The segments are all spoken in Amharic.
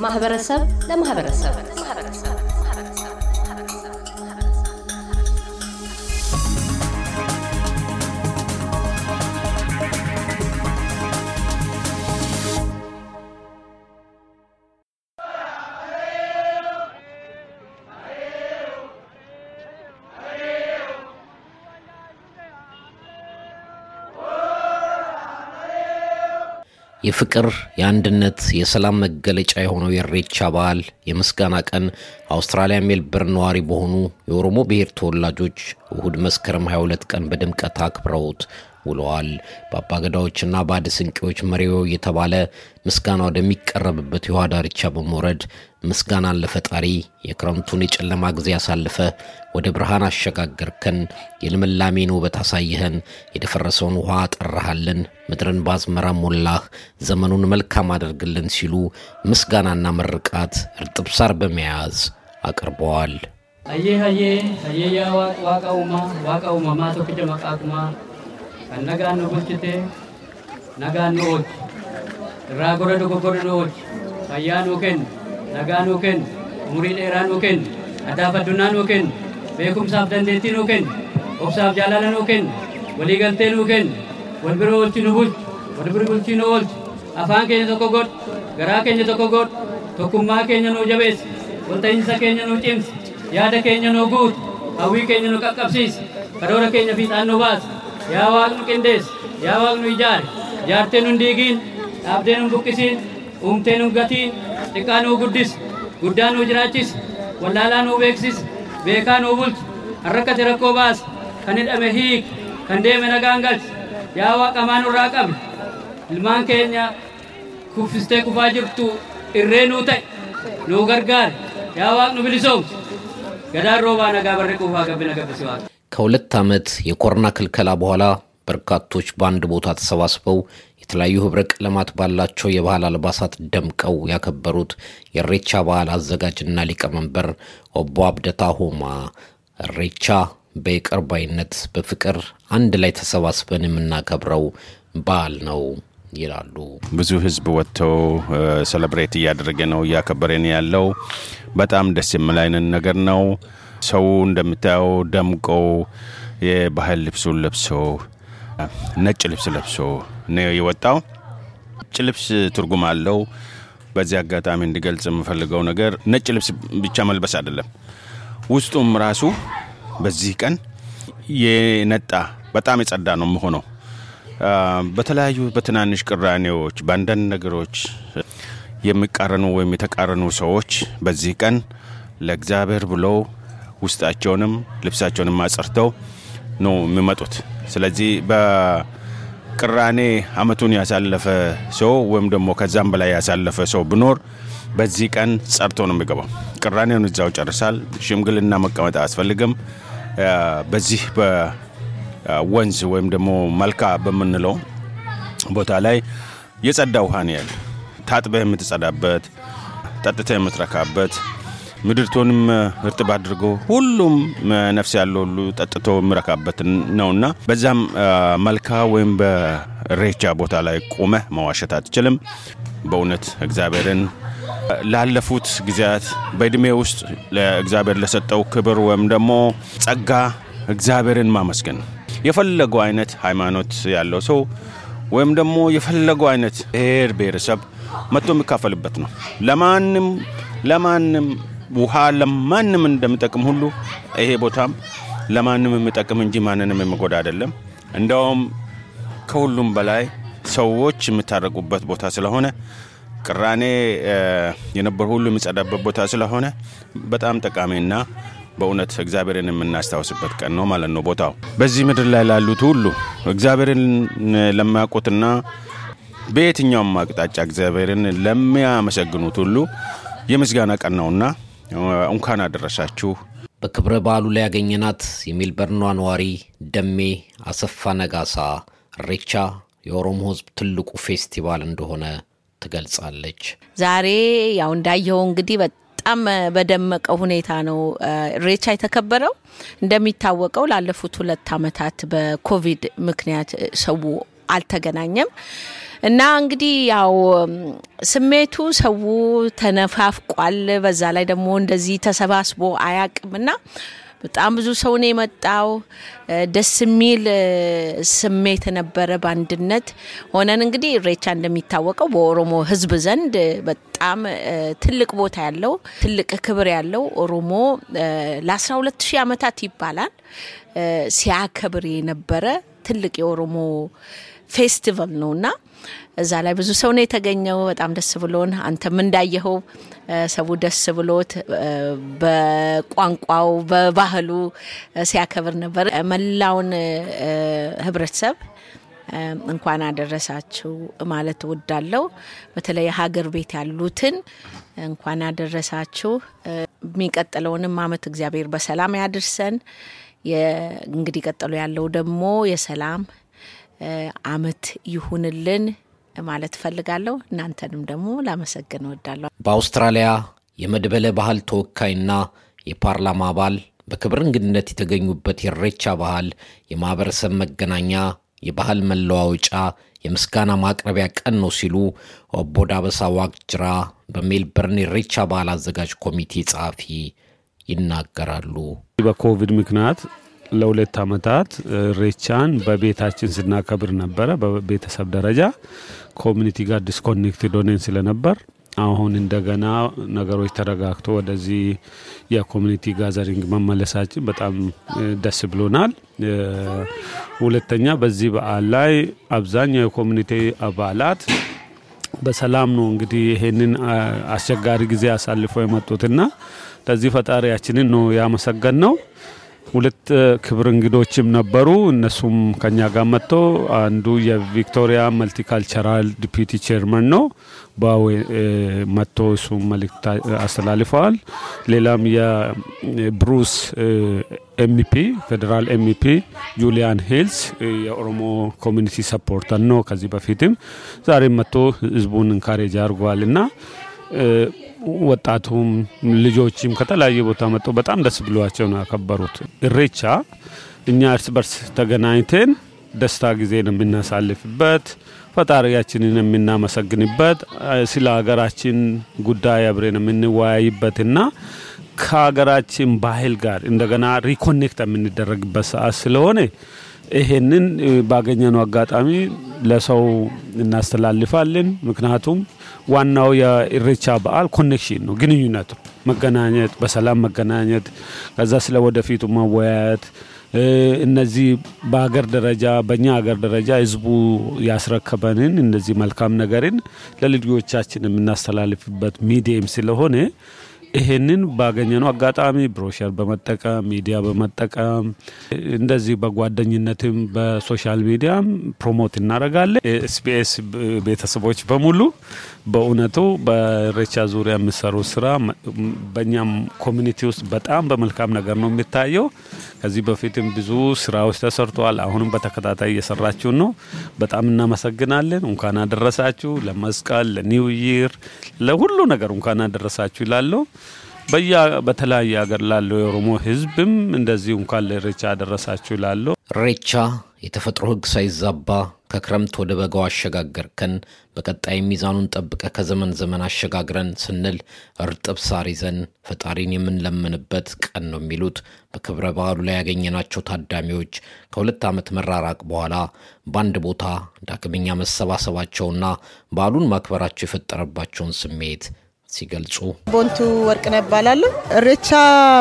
ከማህበረሰብ ለማህበረሰብ የፍቅር፣ የአንድነት፣ የሰላም መገለጫ የሆነው የኢሬቻ በዓል የምስጋና ቀን አውስትራሊያ ሜልበርን ነዋሪ በሆኑ የኦሮሞ ብሔር ተወላጆች እሁድ መስከረም 22 ቀን በድምቀት አክብረውት ውለዋል። በአባገዳዎችና በአደ ስንቄዎች መሪዎ የተባለ ምስጋና ወደሚቀረብበት የውሃ ዳርቻ በመውረድ ምስጋናን ለፈጣሪ የክረምቱን የጨለማ ጊዜ አሳልፈ ወደ ብርሃን አሸጋገርከን፣ የልምላሜን ውበት አሳይኸን፣ የደፈረሰውን ውሃ አጠራሃልን፣ ምድርን በአዝመራ ሞላህ፣ ዘመኑን መልካም አድርግልን ሲሉ ምስጋናና ምርቃት እርጥብ ሳር በመያዝ አቅርበዋል። አዬ አዬ አየያ ዋቃ ዋቃ ኡማማ ቶክጀ መቃቁማ kan nagaan nu bulchite nagaan nu oolchi irraa gora dogoggora nu oolchi fayyaa nuu kennu nagaa nuu kennu umurii dheeraa nuu kennu addaaf addunyaa nuu kennu beekumsaaf dandeettii nuu kennu obsaaf jaalala nuu kennu walii galtee nuu kennu wal bira oolchi nu bulchi wal bira bulchii nu oolchi afaan keenya tokko godh garaa keenya tokko godh tokkummaa keenya nuu jabeessi walta'iinsa keenya nuu cimsi yaada keenya nuu guutu hawwii keenya nu qaqqabsiisi karoora keenya fiixaan nu baasi yaa waaqnu qindeessi yaa waaqnu ijaare jaartee nun diigiin dhaabdee nun buqqisiin uumtee nun gatiin xiqqaa nuu guddisi guddaa nuu jiraachisi wallaalaa nuu beeksisi beekaa nuu bulchi harrakkate rakkoo baasi kan hidhame hiiki kan deeme nagaan galchi yaa waaqamaa nurraa qabi ilmaan keenya kuffistee kufaa jirtu irree nuu ta'e nuu gargaare yaa waaqnu bilisoomsi gadaan roobaa nagaa barri quufaa gabbina gabbisi waaqa ከሁለት ዓመት የኮሮና ክልከላ በኋላ በርካቶች በአንድ ቦታ ተሰባስበው የተለያዩ ህብረ ቀለማት ባላቸው የባህል አልባሳት ደምቀው ያከበሩት የኢሬቻ በዓል አዘጋጅና ሊቀመንበር ኦቦ አብደታ ሆማ ኢሬቻ በይቅር በፍቅር አንድ ላይ ተሰባስበን የምናከብረው በዓል ነው ይላሉ። ብዙ ህዝብ ወጥተው ሰለብሬት እያደረገ ነው እያከበረን ያለው በጣም ደስ የሚል አይነት ነገር ነው። ሰው እንደምታየው ደምቀው የባህል ልብሱን ለብሶ ነጭ ልብስ ለብሶ ነው የወጣው። ነጭ ልብስ ትርጉም አለው። በዚህ አጋጣሚ እንዲገልጽ የምፈልገው ነገር ነጭ ልብስ ብቻ መልበስ አይደለም፣ ውስጡም ራሱ በዚህ ቀን የነጣ በጣም የጸዳ ነው የሚሆነው። በተለያዩ በትናንሽ ቅራኔዎች፣ በአንዳንድ ነገሮች የሚቃረኑ ወይም የተቃረኑ ሰዎች በዚህ ቀን ለእግዚአብሔር ብለው ውስጣቸውንም ልብሳቸውንም አጸርተው ነው የሚመጡት። ስለዚህ በቅራኔ አመቱን ያሳለፈ ሰው ወይም ደግሞ ከዛም በላይ ያሳለፈ ሰው ብኖር በዚህ ቀን ጸርቶ ነው የሚገባው። ቅራኔውን እዛው ጨርሳል። ሽምግልና መቀመጥ አያስፈልግም። በዚህ በወንዝ ወይም ደግሞ መልካ በምንለው ቦታ ላይ የጸዳ ውሃ ነው ያለ። ታጥበህ የምትጸዳበት፣ ጠጥተህ የምትረካበት ምድርቶንም እርጥብ አድርጎ ሁሉም ነፍስ ያለው ሁሉ ጠጥቶ የሚረካበት ነውና በዛም መልካ ወይም በኢሬቻ ቦታ ላይ ቆመህ መዋሸት አትችልም። በእውነት እግዚአብሔርን ላለፉት ጊዜያት በእድሜ ውስጥ ለእግዚአብሔር ለሰጠው ክብር ወይም ደግሞ ጸጋ እግዚአብሔርን ማመስገን የፈለገው አይነት ሃይማኖት ያለው ሰው ወይም ደግሞ የፈለገው አይነት ብሔር ብሔረሰብ መጥቶ የሚካፈልበት ነው። ለማንም ለማንም ውሃ ለማንም እንደሚጠቅም ሁሉ ይሄ ቦታም ለማንም የሚጠቅም እንጂ ማንንም የሚጎዳ አይደለም። እንደውም ከሁሉም በላይ ሰዎች የሚታረቁበት ቦታ ስለሆነ ቅራኔ የነበሩ ሁሉ የሚጸዳበት ቦታ ስለሆነ በጣም ጠቃሚና በእውነት እግዚአብሔርን የምናስታውስበት ቀን ነው ማለት ነው። ቦታው በዚህ ምድር ላይ ላሉት ሁሉ እግዚአብሔርን ለሚያውቁትና በየትኛውም አቅጣጫ እግዚአብሔርን ለሚያመሰግኑት ሁሉ የምስጋና ቀን ነውና እንኳን አደረሳችሁ። በክብረ በዓሉ ላይ ያገኘናት የሜልበርኗ ነዋሪ ደሜ አሰፋ ነጋሳ ኢሬቻ የኦሮሞ ሕዝብ ትልቁ ፌስቲቫል እንደሆነ ትገልጻለች። ዛሬ ያው እንዳየው እንግዲህ በጣም በደመቀ ሁኔታ ነው ኢሬቻ የተከበረው። እንደሚታወቀው ላለፉት ሁለት ዓመታት በኮቪድ ምክንያት ሰው አልተገናኘም እና እንግዲህ ያው ስሜቱ ሰው ተነፋፍቋል። በዛ ላይ ደግሞ እንደዚህ ተሰባስቦ አያቅም በጣም ብዙ ሰው ነው የመጣው። ደስ የሚል ስሜት ነበረ። በአንድነት ሆነን እንግዲህ ኢሬቻ እንደሚታወቀው በኦሮሞ ሕዝብ ዘንድ በጣም ትልቅ ቦታ ያለው ትልቅ ክብር ያለው ኦሮሞ ለ12 ሺህ ዓመታት ይባላል ሲያከብር የነበረ ትልቅ የኦሮሞ ፌስቲቫል ነው እና እዛ ላይ ብዙ ሰው ነው የተገኘው። በጣም ደስ ብሎን አንተም እንዳየኸው ሰው ደስ ብሎት በቋንቋው በባህሉ ሲያከብር ነበር። መላውን ህብረተሰብ እንኳን አደረሳችሁ ማለት እወዳለሁ። በተለይ ሀገር ቤት ያሉትን እንኳን አደረሳችሁ። የሚቀጥለውንም አመት እግዚአብሔር በሰላም ያድርሰን። እንግዲህ ቀጥሎ ያለው ደግሞ የሰላም አመት ይሁንልን ማለት እፈልጋለሁ። እናንተንም ደግሞ ላመሰግን እወዳለሁ። በአውስትራሊያ የመድበለ ባህል ተወካይና የፓርላማ አባል በክብር እንግድነት የተገኙበት የኢሬቻ ባህል የማህበረሰብ መገናኛ፣ የባህል መለዋወጫ፣ የምስጋና ማቅረቢያ ቀን ነው ሲሉ ኦቦ ዳበሳ ዋቅጅራ በሜልበርን የኢሬቻ ባህል አዘጋጅ ኮሚቴ ጸሐፊ ይናገራሉ። በኮቪድ ምክንያት ለሁለት ዓመታት ኢሬቻን በቤታችን ስናከብር ነበረ። በቤተሰብ ደረጃ community ጋር disconnected ሆነን ስለነበር አሁን እንደገና ነገሮች ተረጋግቶ ወደዚህ የ community gathering መመለሳችን በጣም ደስ ብሎናል። ሁለተኛ በዚህ በዓል ላይ አብዛኛው የ community አባላት በሰላም ነው እንግዲህ ይሄንን አስቸጋሪ ጊዜ አሳልፈው የመጡትና ለዚህ ፈጣሪያችንን ነው ያመሰገንነው። ሁለት ክብር እንግዶችም ነበሩ። እነሱም ከኛ ጋር መጥቶ አንዱ የቪክቶሪያ multicultural deputy chairman ነው ባዌ መጥቶ እሱ መልእክት አስተላልፈዋል። ሌላም የብሩስ MP federal MP ጁሊያን ሂል የኦሮሞ community supporter ነው። ከዚህ በፊትም ዛሬም መጥቶ ህዝቡን encourage አድርጓል እና ወጣቱም ልጆችም ከተለያየ ቦታ መጥተው በጣም ደስ ብሏቸው ነው ያከበሩት። ኢሬቻ እኛ እርስ በርስ ተገናኝተን ደስታ ጊዜ ነው የምናሳልፍበት፣ ፈጣሪያችንን የምናመሰግንበት፣ ስለ ሀገራችን ጉዳይ አብረን የምንወያይበትና ከሀገራችን ባህል ጋር እንደገና reconnect የምንደረግበት ሰዓት ስለሆነ ይሄንን ባገኘነው አጋጣሚ ለሰው እናስተላልፋለን። ምክንያቱም ዋናው የኢሬቻ በዓል connection ነው፣ ግንኙነት ነው፣ መገናኘት፣ በሰላም መገናኘት፣ ከዛ ስለ ወደፊቱ መወያየት እነዚህ በሀገር ደረጃ በእኛ ሀገር ደረጃ ህዝቡ ያስረከበንን እነዚህ መልካም ነገርን ለልጆቻችን የምናስተላልፍበት medium ስለሆነ ይሄንን ባገኘነው አጋጣሚ ብሮሸር በመጠቀም ሚዲያ በመጠቀም እንደዚህ በጓደኝነትም በ social mediaም ፕሮሞት እናደርጋለን። SBS ቤተሰቦች በሙሉ በእውነቱ በኢሬቻ ዙሪያ የሚሰሩ ስራ በእኛም community ውስጥ በጣም በመልካም ነገር ነው የሚታየው። ከዚህ በፊትም ብዙ ስራዎች ተሰርተዋል። አሁንም በተከታታይ እየሰራችሁ ነው። በጣም እናመሰግናለን። እንኳን አደረሳችሁ ለመስቀል፣ ለ new year፣ ለሁሉ ነገር እንኳን አደረሳችሁ ይላለሁ። በያ በተለያየ ሀገር ላለው የኦሮሞ ህዝብም እንደዚሁ እንኳን ለኢሬቻ አደረሳችሁ ይላለሁ። ኢሬቻ የተፈጥሮ ህግ ሳይዛባ ከክረምት ወደ በጋው አሸጋገርከን፣ በቀጣይ ሚዛኑን ጠብቀ ከዘመን ዘመን አሸጋግረን ስንል እርጥብ ሳር ይዘን ፈጣሪን የምንለምንበት ቀን ነው የሚሉት በክብረ በዓሉ ላይ ያገኘናቸው ታዳሚዎች ከሁለት ዓመት መራራቅ በኋላ በአንድ ቦታ ዳግመኛ መሰባሰባቸውና በዓሉን ማክበራቸው የፈጠረባቸውን ስሜት ሲገልጹ ቦንቱ ወርቅነህ እባላለሁ። ኢሬቻ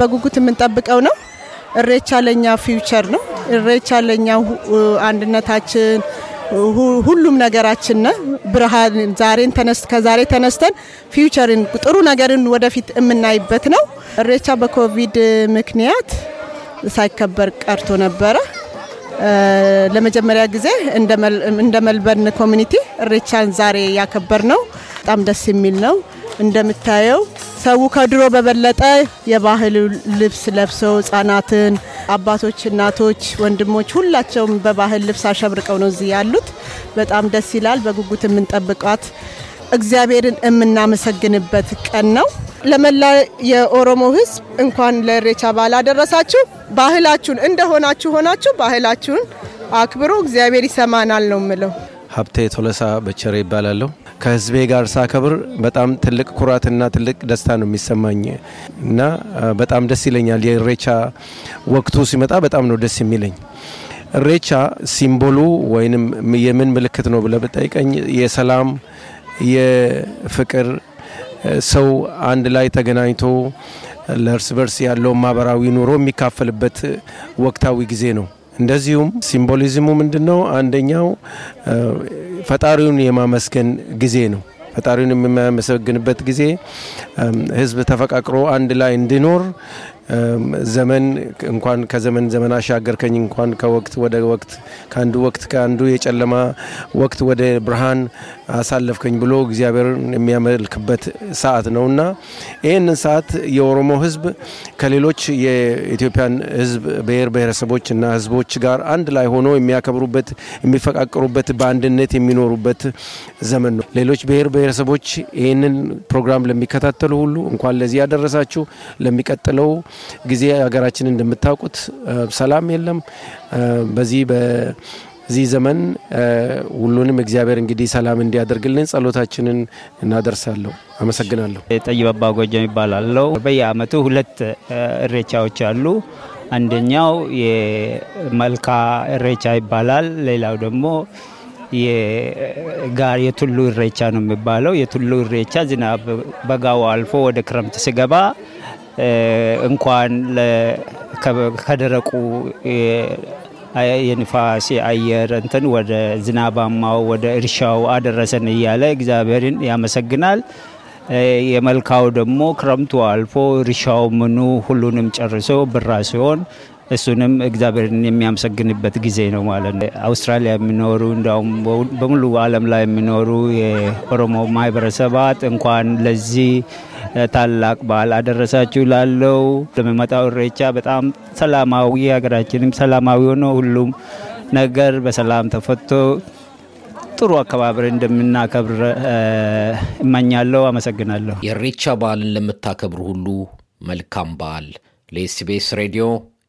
በጉጉት የምንጠብቀው ነው። ኢሬቻ ለኛ future ነው። ኢሬቻ ለኛ አንድነታችን ሁሉም ነገራችን ነው። ብርሃን ዛሬን ተነስ ከዛሬ ተነስተን future ን ጥሩ ነገርን ወደፊት የምናይበት ነው። ኢሬቻ በኮቪድ ምክንያት ሳይከበር ቀርቶ ነበረ። ለመጀመሪያ ጊዜ እንደ ሜልበርን community ኢሬቻን ዛሬ ያከበርነው። በጣም ደስ የሚል ነው። እንደምታየው ሰው ከድሮ በበለጠ የባህል ልብስ ለብሰው ህጻናትን፣ አባቶች፣ እናቶች፣ ወንድሞች ሁላቸውም በባህል ልብስ አሸብርቀው ነው እዚህ ያሉት። በጣም ደስ ይላል። በጉጉት የምንጠብቃት እግዚአብሔርን የምናመሰግንበት ቀን ነው። ለመላ የኦሮሞ ህዝብ እንኳን ለኢሬቻ በዓል አደረሳችሁ። ባህላችሁን እንደሆናችሁ ሆናችሁ ባህላችሁን አክብሮ እግዚአብሔር ይሰማናል ነው ምለው። ሀብቴ ቶለሳ በቸሬ ይባላለሁ። ከህዝቤ ጋር ሳከብር በጣም ትልቅ ኩራትና ትልቅ ደስታ ነው የሚሰማኝ እና በጣም ደስ ይለኛል። የኢሬቻ ወቅቱ ሲመጣ በጣም ነው ደስ የሚለኝ። ኢሬቻ ሲምቦሉ ወይንም የምን ምልክት ነው ብለህ ብጠይቀኝ የሰላም የፍቅር ሰው አንድ ላይ ተገናኝቶ ለእርስ በርስ ያለውን ማህበራዊ ኑሮ የሚካፈልበት ወቅታዊ ጊዜ ነው። እንደዚሁም ሲምቦሊዝሙ ምንድን ነው? አንደኛው ፈጣሪውን የማመስገን ጊዜ ነው። ፈጣሪውን የሚያመሰግንበት ጊዜ ህዝብ ተፈቃቅሮ አንድ ላይ እንዲኖር ዘመን እንኳን ከዘመን ዘመን አሻገርከኝ እንኳን ከወቅት ወደ ወቅት ከአንዱ ወቅት ከአንዱ የጨለማ ወቅት ወደ ብርሃን አሳለፍከኝ ብሎ እግዚአብሔርን የሚያመልክበት ሰዓት ነው እና ይህንን ሰዓት የኦሮሞ ህዝብ ከሌሎች የኢትዮጵያን ህዝብ ብሔር ብሔረሰቦች እና ህዝቦች ጋር አንድ ላይ ሆኖ የሚያከብሩበት የሚፈቃቀሩበት በአንድነት የሚኖሩበት ዘመን ነው። ሌሎች ብሔር ብሔረሰቦች ይህንን ፕሮግራም ለሚከታተሉ ሁሉ እንኳን ለዚህ ያደረሳችሁ። ለሚቀጥለው ጊዜ ሀገራችን እንደምታውቁት ሰላም የለም። በዚህ በዚህ ዘመን ሁሉንም እግዚአብሔር እንግዲህ ሰላም እንዲያደርግልን ጸሎታችንን እናደርሳለሁ። አመሰግናለሁ። ጠይብ አባ ጎጀም ይባላለው። በየአመቱ ሁለት እሬቻዎች አሉ። አንደኛው የመልካ እሬቻ ይባላል። ሌላው ደግሞ ጋር የቱሉ እሬቻ ነው የሚባለው። የቱሉ እሬቻ ዝናብ በጋው አልፎ ወደ ክረምት ሲገባ እንኳን ከደረቁ የንፋስ አየር እንትን ወደ ዝናባማው ወደ እርሻው አደረሰን እያለ እግዚአብሔርን ያመሰግናል። የመልካው ደግሞ ክረምቱ አልፎ እርሻው ምኑ ሁሉንም ጨርሶ ብራ ሲሆን እሱንም እግዚአብሔርን የሚያመሰግንበት ጊዜ ነው ማለት ነው። አውስትራሊያ የሚኖሩ እንዲሁም በሙሉ ዓለም ላይ የሚኖሩ የኦሮሞ ማህበረሰባት እንኳን ለዚህ ታላቅ በዓል አደረሳችሁ ላለው ለሚመጣው ኢሬቻ በጣም ሰላማዊ ሀገራችንም ሰላማዊ ሆኖ ሁሉም ነገር በሰላም ተፈቶ ጥሩ አከባበር እንደምናከብር እመኛለሁ። አመሰግናለሁ። የኢሬቻ በዓልን ለምታከብሩ ሁሉ መልካም በዓል። ለ SBS ሬዲዮ